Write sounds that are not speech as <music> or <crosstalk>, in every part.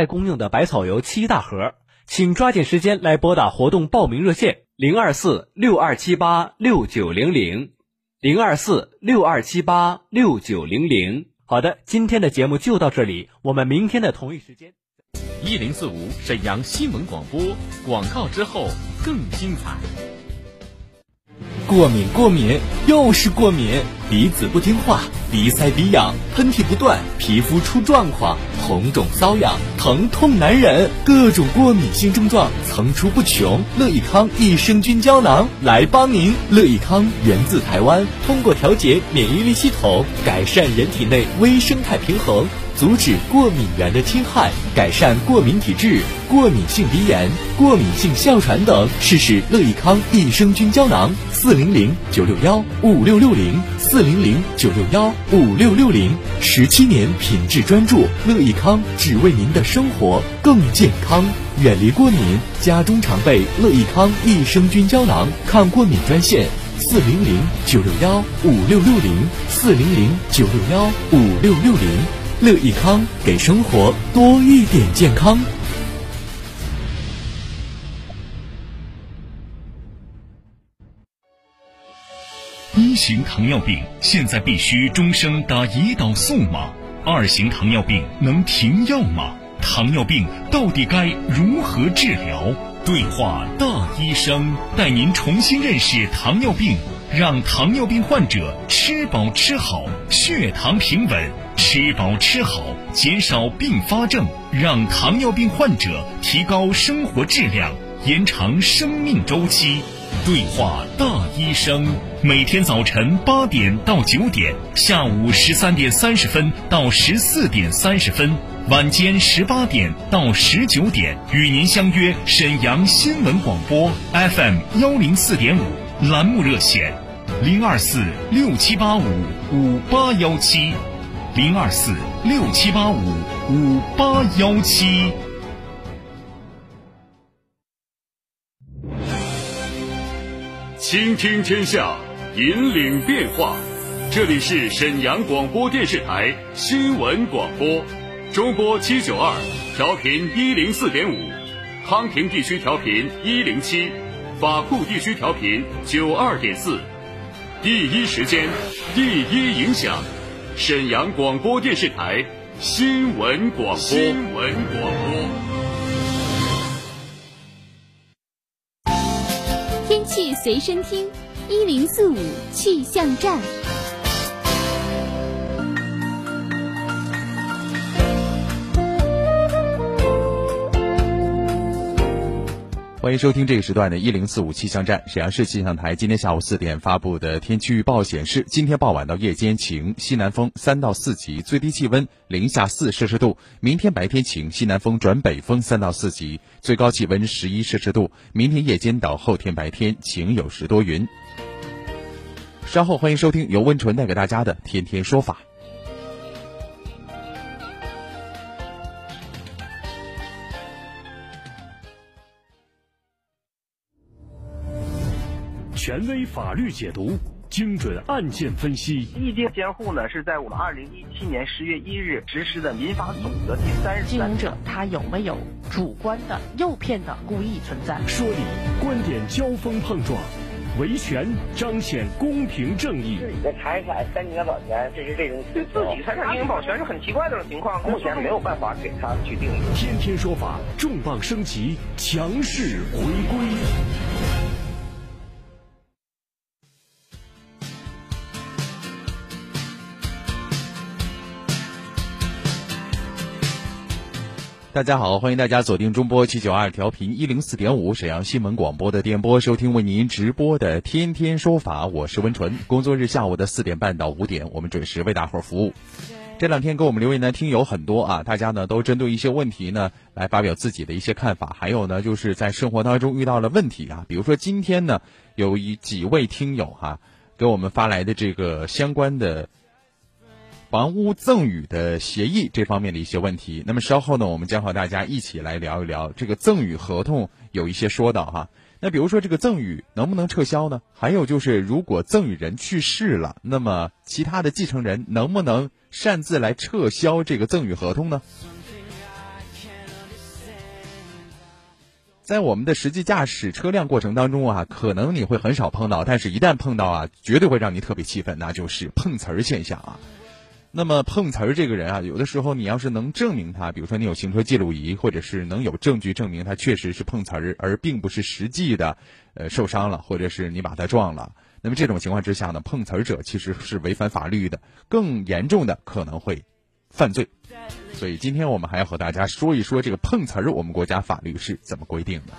来供应的百草油七大盒，请抓紧时间来拨打活动报名热线零二四六二七八六九零零零二四六二七八六九零零。好的，今天的节目就到这里，我们明天的同一时间。一零四五沈阳新闻广播广告之后更精彩。过敏，过敏，又是过敏，鼻子不听话，鼻塞鼻痒，喷嚏不断，皮肤出状况，红肿瘙痒，疼痛难忍，各种过敏性症状层出不穷。乐益康益生菌胶囊来帮您。乐益康源自台湾，通过调节免疫力系统，改善人体内微生态平衡。阻止过敏源的侵害，改善过敏体质、过敏性鼻炎、过敏性哮喘等，试试乐益康益生菌胶囊。四零零九六幺五六六零，四零零九六幺五六六零。十七年品质专注，乐益康只为您的生活更健康，远离过敏。家中常备乐益康益生菌胶囊，抗过敏专线：四零零九六幺五六六零，四零零九六幺五六六零。乐益康给生活多一点健康。一型糖尿病现在必须终生打胰岛素吗？二型糖尿病能停药吗？糖尿病到底该如何治疗？对话大医生，带您重新认识糖尿病，让糖尿病患者吃饱吃好，血糖平稳。吃饱吃好，减少并发症，让糖尿病患者提高生活质量，延长生命周期。对话大医生，每天早晨八点到九点，下午十三点三十分到十四点三十分，晚间十八点到十九点，与您相约沈阳新闻广播 FM 幺零四点五栏目热线，零二四六七八五五八幺七。零二四六七八五五八幺七，倾听天下，引领变化。这里是沈阳广播电视台新闻广播，中波七九二，调频一零四点五，康平地区调频一零七，法库地区调频九二点四，第一时间，第一影响。沈阳广播电视台新闻广播。新闻广播。天气随身听，一零四五气象站。欢迎收听这个时段的一零四五气象站。沈阳市气象台今天下午四点发布的天气预报显示，今天傍晚到夜间晴，西南风三到四级，最低气温零下四摄氏度。明天白天晴，西南风转北风三到四级，最高气温十一摄氏度。明天夜间到后天白天晴有时多云。稍后欢迎收听由温纯带给大家的《天天说法》。权威法律解读，精准案件分析。意见监护呢，是在我们二零一七年十月一日实施的民法总则第三十经营者他有没有主观的诱骗的故意存在？说理，观点交锋碰撞，维权彰显公平正义。自己的财产三年保全，这是这种对自己财产进行保全是很奇怪的这种情况，目前没有办法给他去定义。天天说法，重磅升级，强势回归。大家好，欢迎大家锁定中波七九二调频一零四点五沈阳新闻广播的电波，收听为您直播的《天天说法》，我是温纯。工作日下午的四点半到五点，我们准时为大伙儿服务。这两天给我们留言的听友很多啊，大家呢都针对一些问题呢来发表自己的一些看法，还有呢就是在生活当中遇到了问题啊，比如说今天呢有一几位听友哈给我们发来的这个相关的。房屋赠与的协议这方面的一些问题，那么稍后呢，我们将和大家一起来聊一聊这个赠与合同有一些说道哈。那比如说这个赠与能不能撤销呢？还有就是如果赠与人去世了，那么其他的继承人能不能擅自来撤销这个赠与合同呢？在我们的实际驾驶车辆过程当中啊，可能你会很少碰到，但是一旦碰到啊，绝对会让你特别气愤，那就是碰瓷儿现象啊。那么碰瓷儿这个人啊，有的时候你要是能证明他，比如说你有行车记录仪，或者是能有证据证明他确实是碰瓷儿，而并不是实际的呃受伤了，或者是你把他撞了，那么这种情况之下呢，碰瓷儿者其实是违反法律的，更严重的可能会犯罪。所以今天我们还要和大家说一说这个碰瓷儿，我们国家法律是怎么规定的。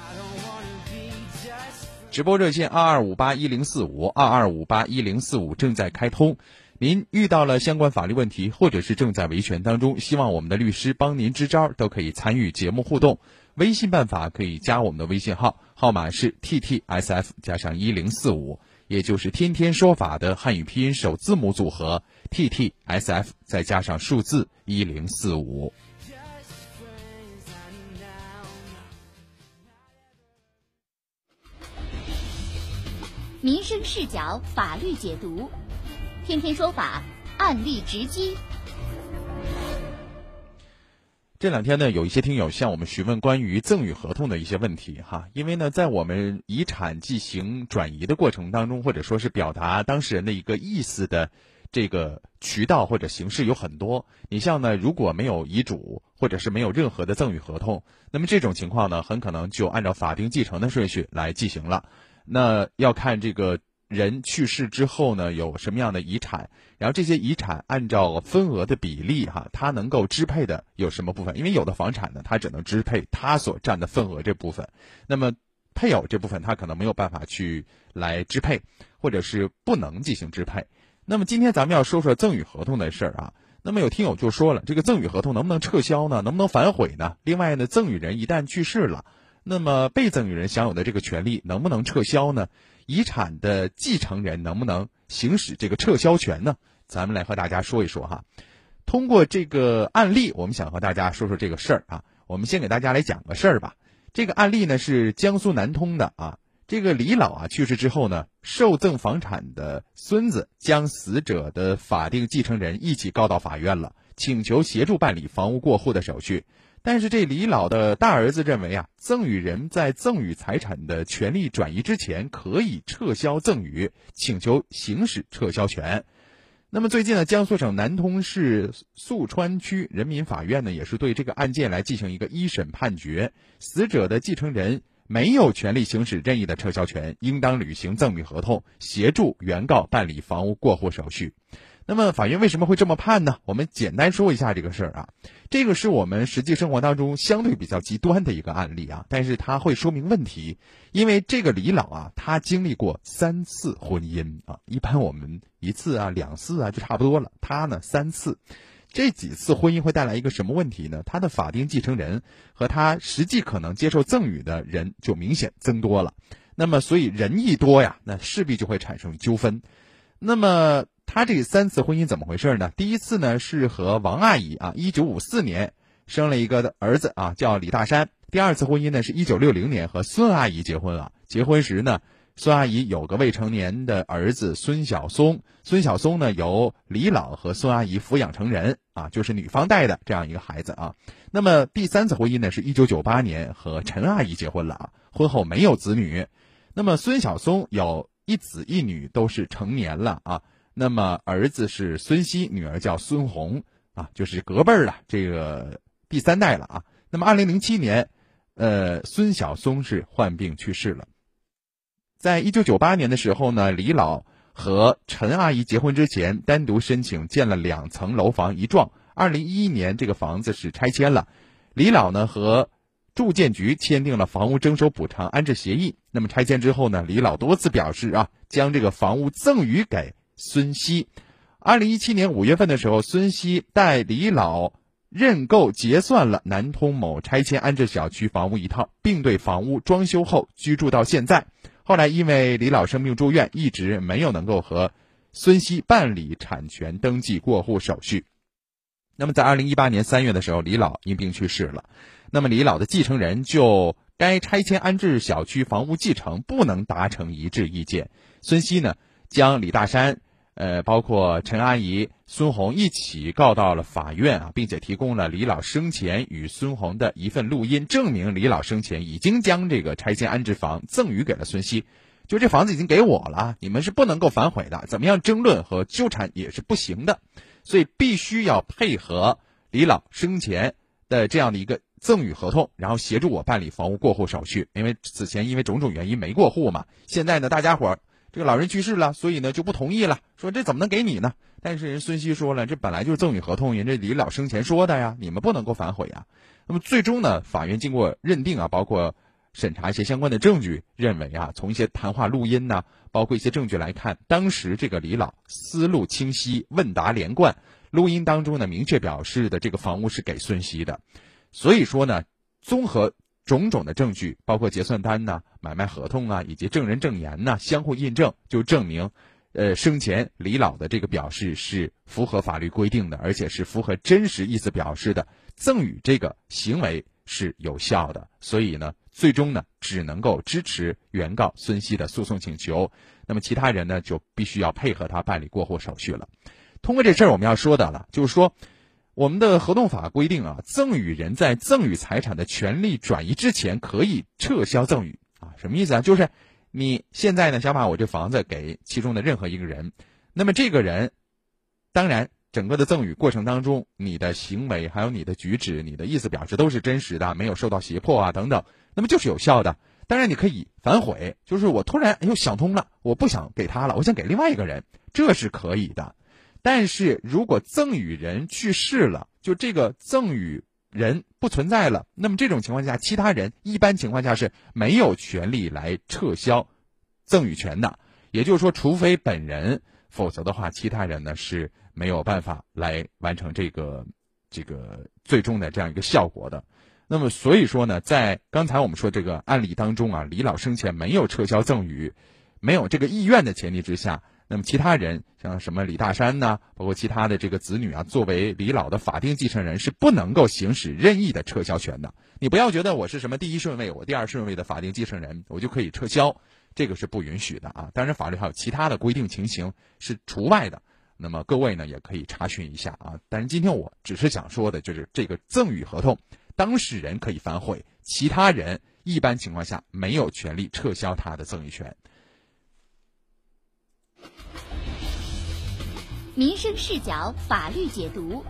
直播热线二二五八一零四五二二五八一零四五正在开通。您遇到了相关法律问题，或者是正在维权当中，希望我们的律师帮您支招，都可以参与节目互动。微信办法可以加我们的微信号，号码是 t t s f 加上一零四五，也就是天天说法的汉语拼音首字母组合 t t s f 再加上数字一零四五。民生视角，法律解读。天天说法，案例直击。这两天呢，有一些听友向我们询问关于赠与合同的一些问题哈，因为呢，在我们遗产进行转移的过程当中，或者说是表达当事人的一个意思的这个渠道或者形式有很多。你像呢，如果没有遗嘱，或者是没有任何的赠与合同，那么这种情况呢，很可能就按照法定继承的顺序来进行了。那要看这个。人去世之后呢，有什么样的遗产？然后这些遗产按照分额的比例，哈，他能够支配的有什么部分？因为有的房产呢，他只能支配他所占的份额这部分，那么配偶这部分他可能没有办法去来支配，或者是不能进行支配。那么今天咱们要说说赠与合同的事儿啊。那么有听友就说了，这个赠与合同能不能撤销呢？能不能反悔呢？另外呢，赠与人一旦去世了，那么被赠与人享有的这个权利能不能撤销呢？遗产的继承人能不能行使这个撤销权呢？咱们来和大家说一说哈。通过这个案例，我们想和大家说说这个事儿啊。我们先给大家来讲个事儿吧。这个案例呢是江苏南通的啊。这个李老啊去世之后呢，受赠房产的孙子将死者的法定继承人一起告到法院了，请求协助办理房屋过户的手续。但是这李老的大儿子认为啊，赠与人在赠与财产的权利转移之前可以撤销赠与，请求行使撤销权。那么最近呢，江苏省南通市宿川区人民法院呢，也是对这个案件来进行一个一审判决，死者的继承人没有权利行使任意的撤销权，应当履行赠与合同，协助原告办理房屋过户手续。那么法院为什么会这么判呢？我们简单说一下这个事儿啊，这个是我们实际生活当中相对比较极端的一个案例啊，但是它会说明问题，因为这个李老啊，他经历过三次婚姻啊，一般我们一次啊、两次啊就差不多了，他呢三次，这几次婚姻会带来一个什么问题呢？他的法定继承人和他实际可能接受赠与的人就明显增多了，那么所以人一多呀，那势必就会产生纠纷，那么。他这三次婚姻怎么回事呢？第一次呢是和王阿姨啊，一九五四年生了一个儿子啊，叫李大山。第二次婚姻呢是一九六零年和孙阿姨结婚了。结婚时呢，孙阿姨有个未成年的儿子孙小松，孙小松呢由李老和孙阿姨抚养成人啊，就是女方带的这样一个孩子啊。那么第三次婚姻呢是一九九八年和陈阿姨结婚了啊，婚后没有子女。那么孙小松有一子一女，都是成年了啊。那么儿子是孙熙，女儿叫孙红，啊，就是隔辈儿了，这个第三代了啊。那么二零零七年，呃，孙晓松是患病去世了。在一九九八年的时候呢，李老和陈阿姨结婚之前，单独申请建了两层楼房一幢。二零一一年，这个房子是拆迁了，李老呢和住建局签订了房屋征收补偿安置协议。那么拆迁之后呢，李老多次表示啊，将这个房屋赠与给。孙熙，二零一七年五月份的时候，孙熙代李老认购结算了南通某拆迁安置小区房屋一套，并对房屋装修后居住到现在。后来因为李老生病住院，一直没有能够和孙熙办理产权登记过户手续。那么在二零一八年三月的时候，李老因病去世了。那么李老的继承人就该拆迁安置小区房屋继承不能达成一致意见，孙熙呢将李大山。呃，包括陈阿姨、孙红一起告到了法院啊，并且提供了李老生前与孙红的一份录音，证明李老生前已经将这个拆迁安置房赠与给了孙熙。就这房子已经给我了，你们是不能够反悔的，怎么样争论和纠缠也是不行的，所以必须要配合李老生前的这样的一个赠与合同，然后协助我办理房屋过户手续。因为此前因为种种原因没过户嘛，现在呢大家伙儿这个老人去世了，所以呢就不同意了，说这怎么能给你呢？但是人孙熙说了，这本来就是赠与合同，人这李老生前说的呀，你们不能够反悔啊。那么最终呢，法院经过认定啊，包括。审查一些相关的证据，认为啊，从一些谈话录音呢，包括一些证据来看，当时这个李老思路清晰，问答连贯，录音当中呢明确表示的这个房屋是给孙熙的，所以说呢，综合种种的证据，包括结算单呐、买卖合同啊，以及证人证言呐，相互印证，就证明，呃，生前李老的这个表示是符合法律规定的，而且是符合真实意思表示的，赠与这个行为是有效的，所以呢。最终呢，只能够支持原告孙熙的诉讼请求，那么其他人呢，就必须要配合他办理过户手续了。通过这事儿，我们要说的了，就是说，我们的合同法规定啊，赠与人在赠与财产的权利转移之前，可以撤销赠与啊。什么意思啊？就是你现在呢，想把我这房子给其中的任何一个人，那么这个人，当然。整个的赠与过程当中，你的行为还有你的举止、你的意思表示都是真实的，没有受到胁迫啊等等，那么就是有效的。当然，你可以反悔，就是我突然又想通了，我不想给他了，我想给另外一个人，这是可以的。但是如果赠与人去世了，就这个赠与人不存在了，那么这种情况下，其他人一般情况下是没有权利来撤销赠与权的。也就是说，除非本人，否则的话，其他人呢是。没有办法来完成这个这个最终的这样一个效果的。那么，所以说呢，在刚才我们说这个案例当中啊，李老生前没有撤销赠与，没有这个意愿的前提之下，那么其他人像什么李大山呐，包括其他的这个子女啊，作为李老的法定继承人，是不能够行使任意的撤销权的。你不要觉得我是什么第一顺位，我第二顺位的法定继承人，我就可以撤销，这个是不允许的啊。当然，法律还有其他的规定情形是除外的。那么各位呢也可以查询一下啊，但是今天我只是想说的就是这个赠与合同，当事人可以反悔，其他人一般情况下没有权利撤销他的赠与权。民生视角，法律解读，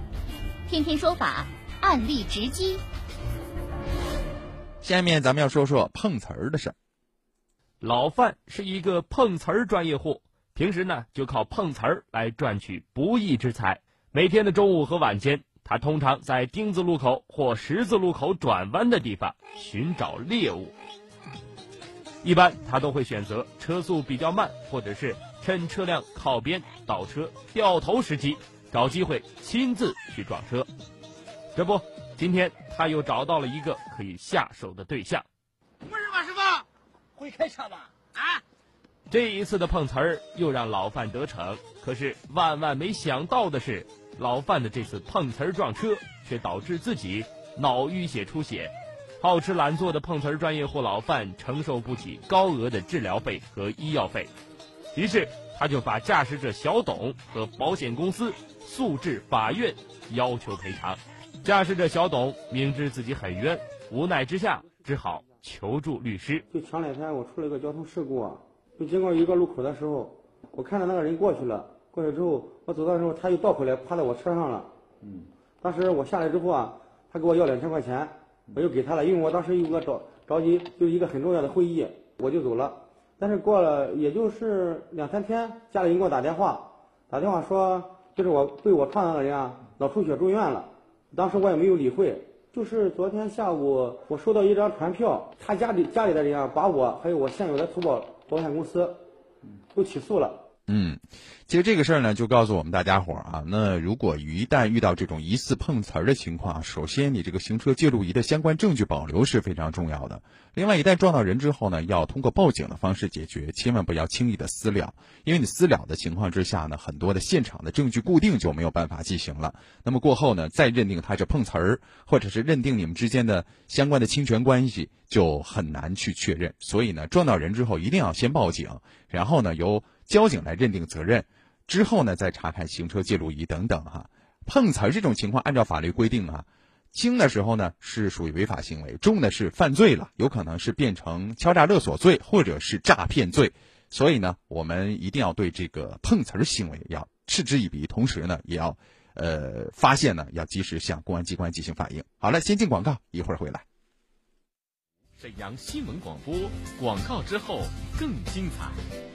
天天说法，案例直击。下面咱们要说说碰瓷儿的事儿。老范是一个碰瓷儿专业户。平时呢，就靠碰瓷儿来赚取不义之财。每天的中午和晚间，他通常在丁字路口或十字路口转弯的地方寻找猎物。一般他都会选择车速比较慢，或者是趁车辆靠边倒车掉头时机，找机会亲自去撞车。这不，今天他又找到了一个可以下手的对象。不是吧，师傅？会开车吧？啊？这一次的碰瓷儿又让老范得逞，可是万万没想到的是，老范的这次碰瓷儿撞车却导致自己脑淤血出血。好吃懒做的碰瓷儿专业户老范承受不起高额的治疗费和医药费，于是他就把驾驶者小董和保险公司诉至法院，要求赔偿。驾驶者小董明知自己很冤，无奈之下只好求助律师。就前两天我出了一个交通事故啊。就经过一个路口的时候，我看到那个人过去了，过去之后，我走的时候，他又倒回来趴在我车上了。嗯，当时我下来之后啊，他给我要两千块钱，我又给他了，因为我当时有个着着急，就一个很重要的会议，我就走了。但是过了也就是两三天，家里人给我打电话，打电话说就是我被我撞那个人啊脑出血住院了，当时我也没有理会。就是昨天下午我收到一张传票，他家里家里的人啊把我还有我现有的投保。保险公司都起诉了。嗯，其实这个事儿呢，就告诉我们大家伙儿啊，那如果一旦遇到这种疑似碰瓷儿的情况，首先你这个行车记录仪的相关证据保留是非常重要的。另外，一旦撞到人之后呢，要通过报警的方式解决，千万不要轻易的私了，因为你私了的情况之下呢，很多的现场的证据固定就没有办法进行了。那么过后呢，再认定他是碰瓷儿，或者是认定你们之间的相关的侵权关系，就很难去确认。所以呢，撞到人之后一定要先报警，然后呢由。交警来认定责任，之后呢再查看行车记录仪等等哈。碰瓷儿这种情况，按照法律规定啊，轻的时候呢是属于违法行为，重的是犯罪了，有可能是变成敲诈勒索罪或者是诈骗罪。所以呢，我们一定要对这个碰瓷儿行为要嗤之以鼻，同时呢，也要，呃，发现呢，要及时向公安机关进行反映。好了，先进广告，一会儿回来。沈阳新闻广播广告之后更精彩。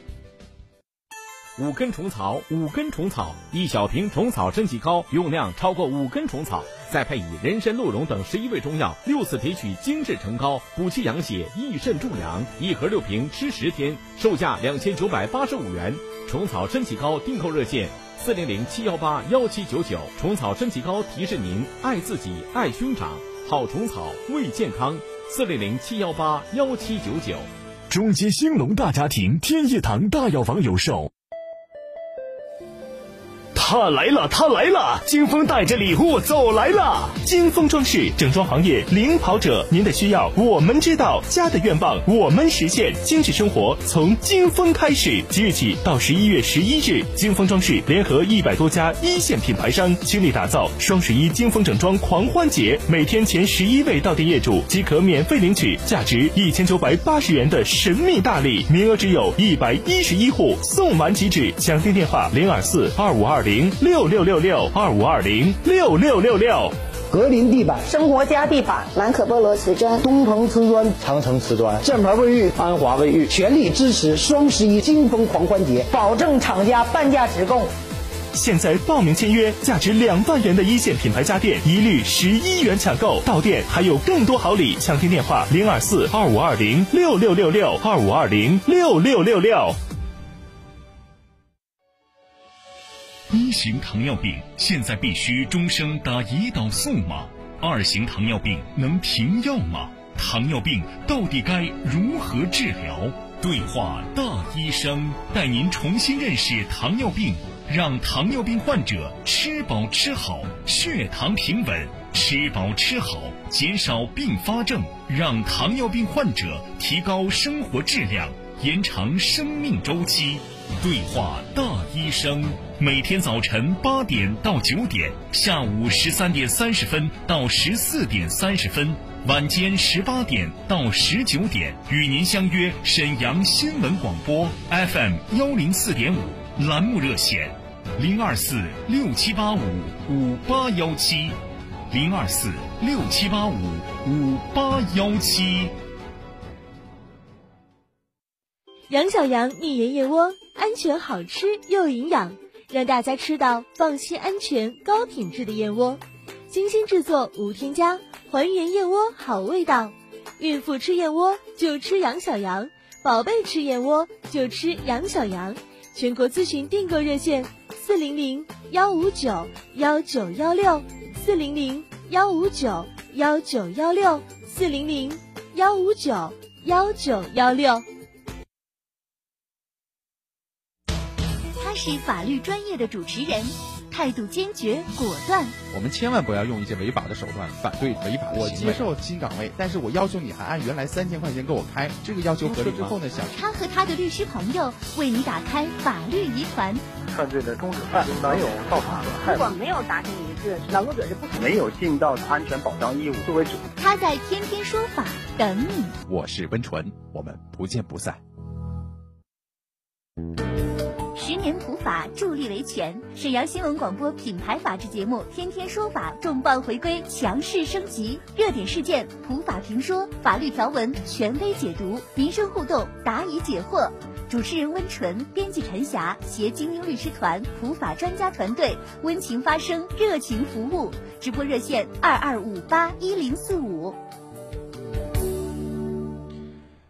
五根虫草，五根虫草，一小瓶虫草升级膏，用量超过五根虫草，再配以人参、鹿茸等十一味中药，六次提取精制成膏，补气养血，益肾助阳。一盒六瓶，吃十天，售价两千九百八十五元。虫草升级膏订购热线：四零零七幺八幺七九九。虫草升级膏提示您爱自己，爱兄长，好虫草为健康。四零零七幺八幺七九九。中街兴隆大家庭天一堂大药房有售。他来了，他来了！金丰带着礼物走来了。金丰装饰整装行业领跑者，您的需要我们知道，家的愿望我们实现，精致生活从金丰开始。即日起到十一月十一日，金丰装饰联合一百多家一线品牌商，倾力打造双十一金丰整装狂欢节。每天前十一位到店业主即可免费领取价值一千九百八十元的神秘大礼，名额只有一百一十一户，送完即止。抢订电话零二四二五二零。六六六六二五二零六六六六，格林地板、生活家地板、兰可波罗瓷砖、东鹏瓷砖、长城瓷砖、箭牌卫浴、安华卫浴，全力支持双十一金风狂欢节，保证厂家半价直供。现在报名签约，价值两万元的一线品牌家电，一律十一元抢购，到店还有更多好礼。抢听电话零二四二五二零六六六六二五二零六六六六。一型糖尿病现在必须终生打胰岛素吗？二型糖尿病能停药吗？糖尿病到底该如何治疗？对话大医生，带您重新认识糖尿病，让糖尿病患者吃饱吃好，血糖平稳；吃饱吃好，减少并发症，让糖尿病患者提高生活质量，延长生命周期。对话大医生，每天早晨八点到九点，下午十三点三十分到十四点三十分，晚间十八点到十九点，与您相约沈阳新闻广播 FM 幺零四点五栏目热线，零二四六七八五五八幺七，零二四六七八五五八幺七。杨小羊蜜源燕窝，安全好吃又营养，让大家吃到放心、安全、高品质的燕窝。精心制作，无添加，还原燕窝好味道。孕妇吃燕窝就吃杨小羊，宝贝吃燕窝就吃杨小羊。全国咨询订购热线：四零零幺五九幺九幺六，四零零幺五九幺九幺六，四零零幺五九幺九幺六。是法律专业的主持人，态度坚决果断。我们千万不要用一些违法的手段反对违法的我接受新岗位，但是我要求你还按原来三千块钱给我开，这个要求合理之后呢，想他和他的律师朋友为你打开法律疑团。犯罪的终止犯没有造成损害。如果没有达成一致，劳动者是不没有尽到安全保障义务作为主。他在天天说法等你。我是温纯，我们不见不散。十年普法助力维权，沈阳新闻广播品牌法制节目《天天说法》重磅回归，强势升级，热点事件普法评说，法律条文权威解读，民生互动答疑解惑。主持人温纯，编辑陈霞，携精英律师团、普法专家团队，温情发声，热情服务。直播热线二二五八一零四五。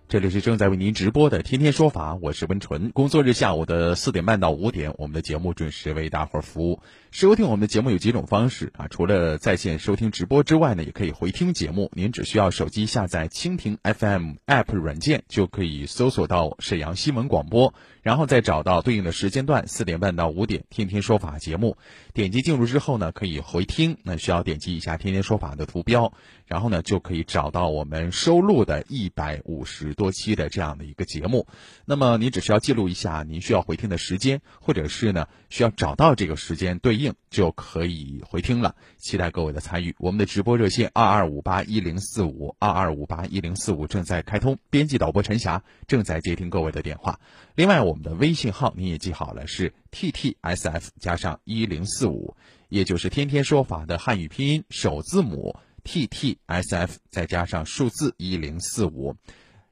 这里是正在为您直播的《天天说法》，我是温纯。工作日下午的四点半到五点，我们的节目准时为大伙儿服务。收听我们的节目有几种方式啊，除了在线收听直播之外呢，也可以回听节目。您只需要手机下载蜻蜓 FM App 软件，就可以搜索到沈阳新闻广播，然后再找到对应的时间段，四点半到五点《天天说法》节目。点击进入之后呢，可以回听。那需要点击一下《天天说法》的图标，然后呢，就可以找到我们收录的一百五十多。期的这样的一个节目。那么您只需要记录一下您需要回听的时间，或者是呢需要找到这个时间对应就可以回听了。期待各位的参与。我们的直播热线二二五八一零四五二二五八一零四五正在开通，编辑导播陈霞正在接听各位的电话。另外，我们的微信号你也记好了，是 T T S F 加上一零四五，也就是天天说法的汉语拼音首字母。T T S F 再加上数字一零四五，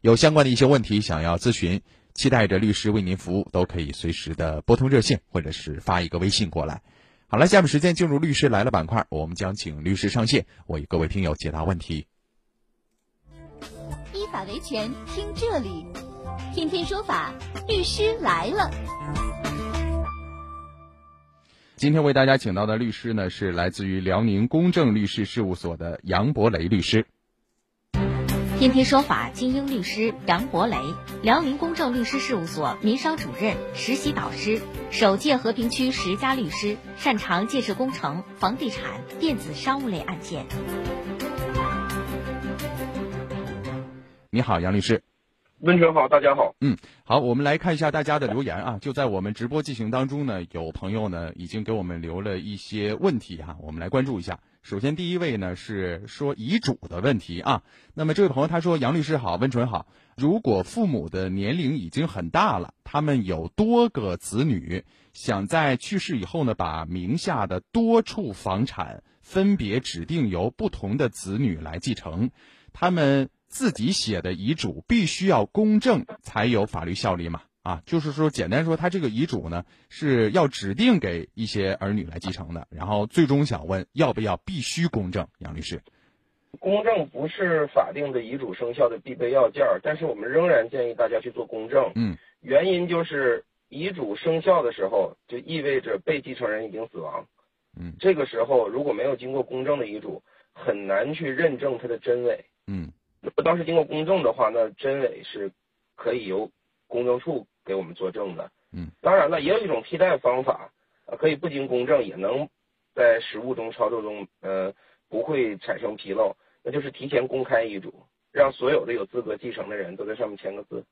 有相关的一些问题想要咨询，期待着律师为您服务，都可以随时的拨通热线或者是发一个微信过来。好了，下面时间进入律师来了板块，我们将请律师上线为各位听友解答问题。依法维权，听这里，天天说法，律师来了。今天为大家请到的律师呢，是来自于辽宁公正律师事务所的杨博雷律师。天天说法精英律师杨博雷，辽宁公正律师事务所民商主任、实习导师，首届和平区十佳律师，擅长建设工程、房地产、电子商务类案件。你好，杨律师。温泉好，大家好。嗯，好，我们来看一下大家的留言啊。就在我们直播进行当中呢，有朋友呢已经给我们留了一些问题哈，我们来关注一下。首先，第一位呢是说遗嘱的问题啊。那么这位朋友他说：“杨律师好，温纯好。如果父母的年龄已经很大了，他们有多个子女，想在去世以后呢，把名下的多处房产分别指定由不同的子女来继承，他们。”自己写的遗嘱必须要公证才有法律效力嘛？啊，就是说，简单说，他这个遗嘱呢是要指定给一些儿女来继承的。然后最终想问，要不要必须公证？杨律师，公证不是法定的遗嘱生效的必备要件，但是我们仍然建议大家去做公证。嗯，原因就是遗嘱生效的时候，就意味着被继承人已经死亡。嗯，这个时候如果没有经过公证的遗嘱，很难去认证它的真伪。嗯。如果当时经过公证的话，那真伪是可以由公证处给我们作证的。嗯，当然了，也有一种替代方法，呃，可以不经公证也能在实务中操作中，呃，不会产生纰漏，那就是提前公开遗嘱，让所有的有资格继承的人都在上面签个字。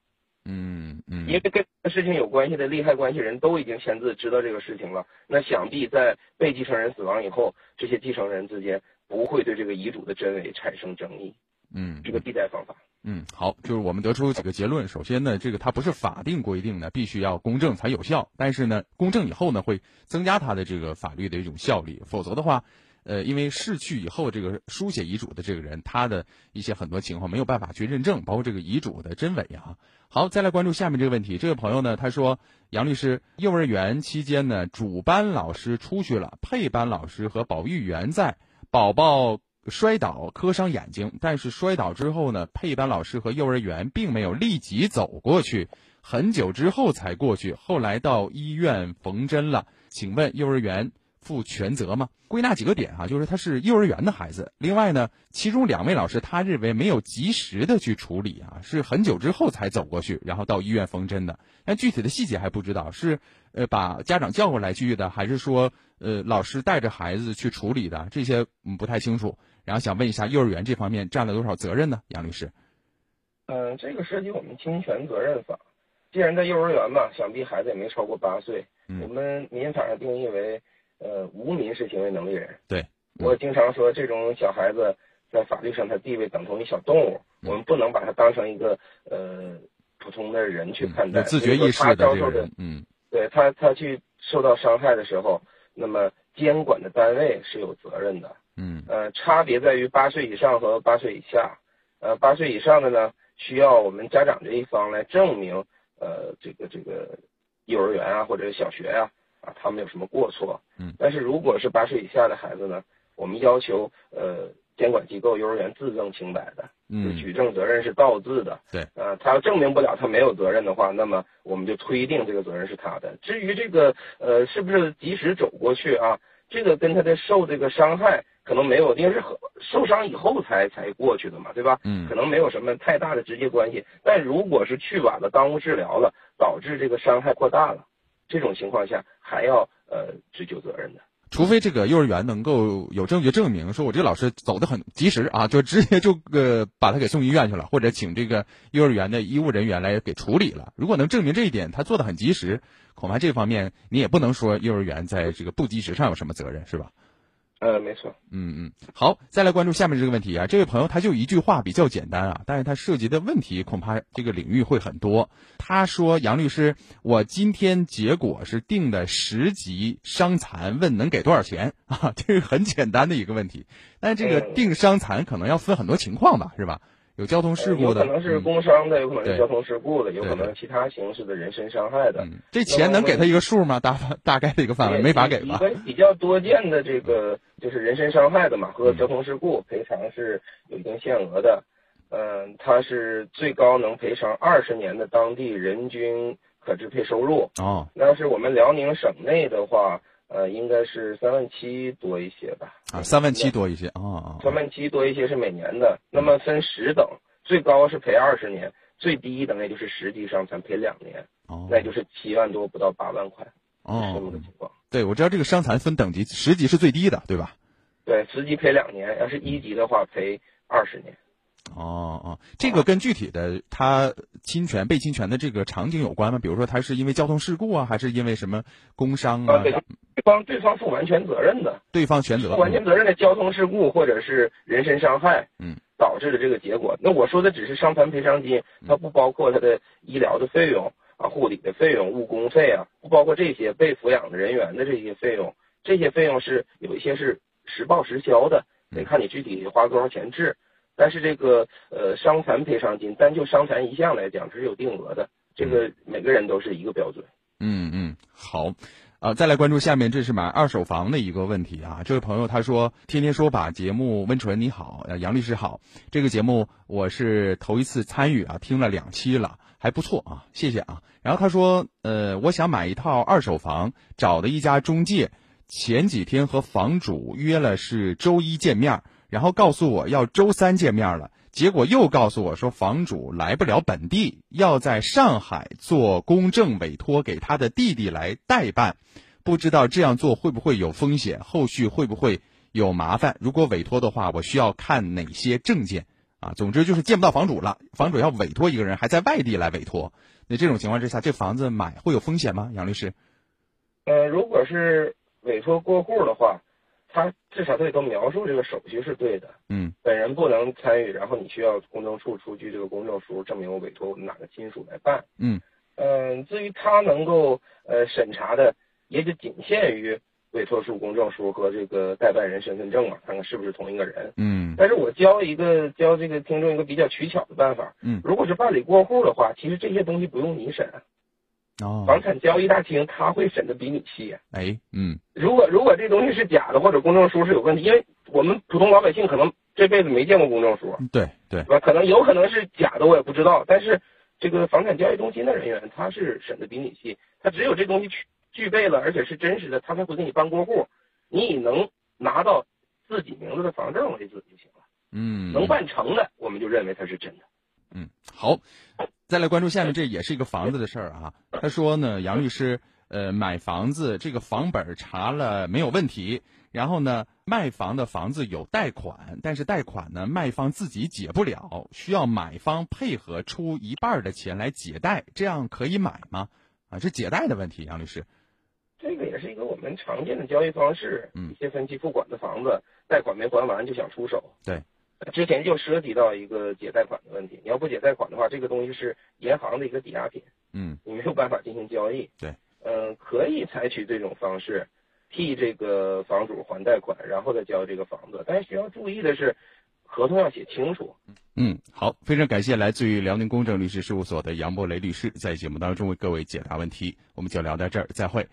嗯嗯。因为跟事情有关系的利害关系人都已经签字知道这个事情了，那想必在被继承人死亡以后，这些继承人之间不会对这个遗嘱的真伪产生争议。嗯，这个替代方法。嗯，好，就是我们得出几个结论。首先呢，这个它不是法定规定的必须要公证才有效，但是呢，公证以后呢，会增加它的这个法律的一种效力。否则的话，呃，因为逝去以后这个书写遗嘱的这个人，他的一些很多情况没有办法去认证，包括这个遗嘱的真伪啊。好，再来关注下面这个问题。这位朋友呢，他说，杨律师，幼儿园期间呢，主班老师出去了，配班老师和保育员在，宝宝。摔倒磕伤眼睛，但是摔倒之后呢，配班老师和幼儿园并没有立即走过去，很久之后才过去。后来到医院缝针了，请问幼儿园负全责吗？归纳几个点哈，就是他是幼儿园的孩子。另外呢，其中两位老师他认为没有及时的去处理啊，是很久之后才走过去，然后到医院缝针的。但具体的细节还不知道，是呃把家长叫过来去的，还是说呃老师带着孩子去处理的？这些嗯不太清楚。然后想问一下，幼儿园这方面占了多少责任呢？杨律师，嗯，这个涉及我们侵权责任法。既然在幼儿园嘛，想必孩子也没超过八岁。我们民法上定义为呃无民事行为能力人。对，我经常说，这种小孩子在法律上他地位等同于小动物，我们不能把他当成一个呃普通的人去看待。自觉意识的这个人，嗯，对他他去受到伤害的时候，那么监管的单位是有责任的。嗯，呃，差别在于八岁以上和八岁以下。呃，八岁以上的呢，需要我们家长这一方来证明，呃，这个这个幼儿园啊或者小学呀，啊，他们有什么过错。嗯。但是如果是八岁以下的孩子呢，我们要求呃监管机构幼儿园自证清白的，嗯，举证责任是倒置的。对。呃，他要证明不了他没有责任的话，那么我们就推定这个责任是他的。至于这个呃是不是及时走过去啊，这个跟他的受这个伤害。可能没有，因为是受伤以后才才过去的嘛，对吧？嗯，可能没有什么太大的直接关系。但如果是去晚了，耽误治疗了，导致这个伤害扩大了，这种情况下还要呃追究责任的。除非这个幼儿园能够有证据证明，说我这个老师走得很及时啊，就直接就呃把他给送医院去了，或者请这个幼儿园的医务人员来给处理了。如果能证明这一点，他做的很及时，恐怕这方面你也不能说幼儿园在这个不及时上有什么责任，是吧？呃，没错。嗯嗯，好，再来关注下面这个问题啊。这位朋友他就一句话比较简单啊，但是他涉及的问题恐怕这个领域会很多。他说：“杨律师，我今天结果是定的十级伤残，问能给多少钱 <laughs> 啊？这是很简单的一个问题，但这个定伤残可能要分很多情况吧，是吧？有交通事故的，有可能是工伤的，有可能是交通事故的，有可能其他形式的人身伤害的。这钱能给他一个数吗？大大概的一个范围，没法给吧？比较多见的这个就是人身伤害的嘛，和交通事故赔偿是有一定限额的。嗯，它是最高能赔偿二十年的当地人均可支配收入。哦，那是我们辽宁省内的话。呃，应该是三万七多一些吧。啊，三万七多一些啊。三万七多一些是每年的，那么分十等，最高是赔二十年，最低等也就是十级伤残赔两年，哦，那就是七万多不到八万块，哦，这么个情况。对，我知道这个伤残分等级，十级是最低的，对吧？对，十级赔两年，要是一级的话赔二十年。哦哦，这个跟具体的他侵权被侵权的这个场景有关吗？比如说他是因为交通事故啊，还是因为什么工伤啊？对方对方负完全责任的，对方全责，完全责任的交通事故或者是人身伤害，嗯，导致的这个结果。那我说的只是伤残赔偿金，它不包括他的医疗的费用啊、护理的费用、误工费啊，不包括这些被抚养的人员的这些费用。这些费用是有一些是实报实销的，得看你具体花多少钱治。但是这个呃伤残赔偿金，单就伤残一项来讲，这是有定额的，这个每个人都是一个标准。嗯嗯，好，啊，再来关注下面，这是买二手房的一个问题啊。这位朋友他说：“天天说法节目，温纯你好，呃杨律师好，这个节目我是头一次参与啊，听了两期了，还不错啊，谢谢啊。”然后他说：“呃，我想买一套二手房，找的一家中介，前几天和房主约了是周一见面。”然后告诉我要周三见面了，结果又告诉我说房主来不了本地，要在上海做公证委托给他的弟弟来代办，不知道这样做会不会有风险，后续会不会有麻烦？如果委托的话，我需要看哪些证件？啊，总之就是见不到房主了，房主要委托一个人，还在外地来委托，那这种情况之下，这房子买会有风险吗？杨律师？呃，如果是委托过户的话。他至少对都描述这个手续是对的，嗯，本人不能参与，然后你需要公证处出具这个公证书，证明我委托我哪个亲属来办，嗯，嗯，至于他能够呃审查的，也就仅限于委托书、公证书和这个代办人身份证嘛，看看是不是同一个人，嗯，但是我教一个教这个听众一个比较取巧的办法，嗯，如果是办理过户的话，其实这些东西不用你审。哦，房产交易大厅他会审的比你细。哎，嗯，如果如果这东西是假的，或者公证书是有问题，因为我们普通老百姓可能这辈子没见过公证书，对对，吧？可能有可能是假的，我也不知道。但是这个房产交易中心的人员他是审的比你细，他只有这东西具具备了，而且是真实的，他才会给你办过户。你以能拿到自己名字的房证为准就行了。嗯，能办成的，我们就认为它是真的。嗯，好。再来关注下面，这也是一个房子的事儿啊。他说呢，杨律师，呃，买房子这个房本查了没有问题，然后呢，卖房的房子有贷款，但是贷款呢，卖方自己解不了，需要买方配合出一半的钱来解贷，这样可以买吗？啊，这解贷的问题，杨律师，这个也是一个我们常见的交易方式。一些分期付款的房子，贷款没还完就想出手。对。之前就涉及到一个解贷款的问题，你要不解贷款的话，这个东西是银行的一个抵押品，嗯，你没有办法进行交易。对，嗯，可以采取这种方式替这个房主还贷款，然后再交这个房子。但是需要注意的是，合同要写清楚。嗯，好，非常感谢来自于辽宁公正律师事务所的杨博雷律师在节目当中为各位解答问题。我们就聊到这儿，再会。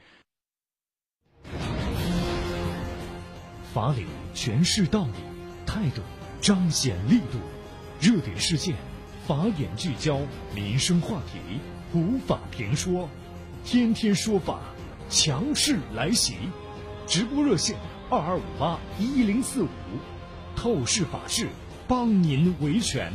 法理诠释道理，态度。彰显力度，热点事件，法眼聚焦，民生话题，普法评说，天天说法，强势来袭，直播热线二二五八一零四五，透视法治，帮您维权。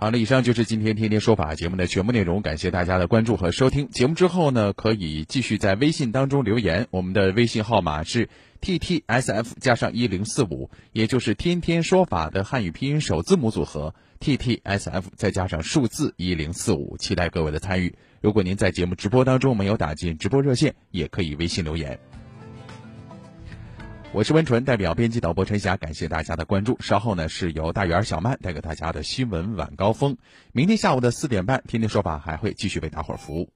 好了，以上就是今天天天说法节目的全部内容，感谢大家的关注和收听。节目之后呢，可以继续在微信当中留言，我们的微信号码是 t t s f 加上一零四五，也就是天天说法的汉语拼音首字母组合 t t s f 再加上数字一零四五，期待各位的参与。如果您在节目直播当中没有打进直播热线，也可以微信留言。我是温纯，代表编辑导播陈霞，感谢大家的关注。稍后呢是由大圆小曼带给大家的新闻晚高峰。明天下午的四点半，天天说法还会继续为大伙儿服务。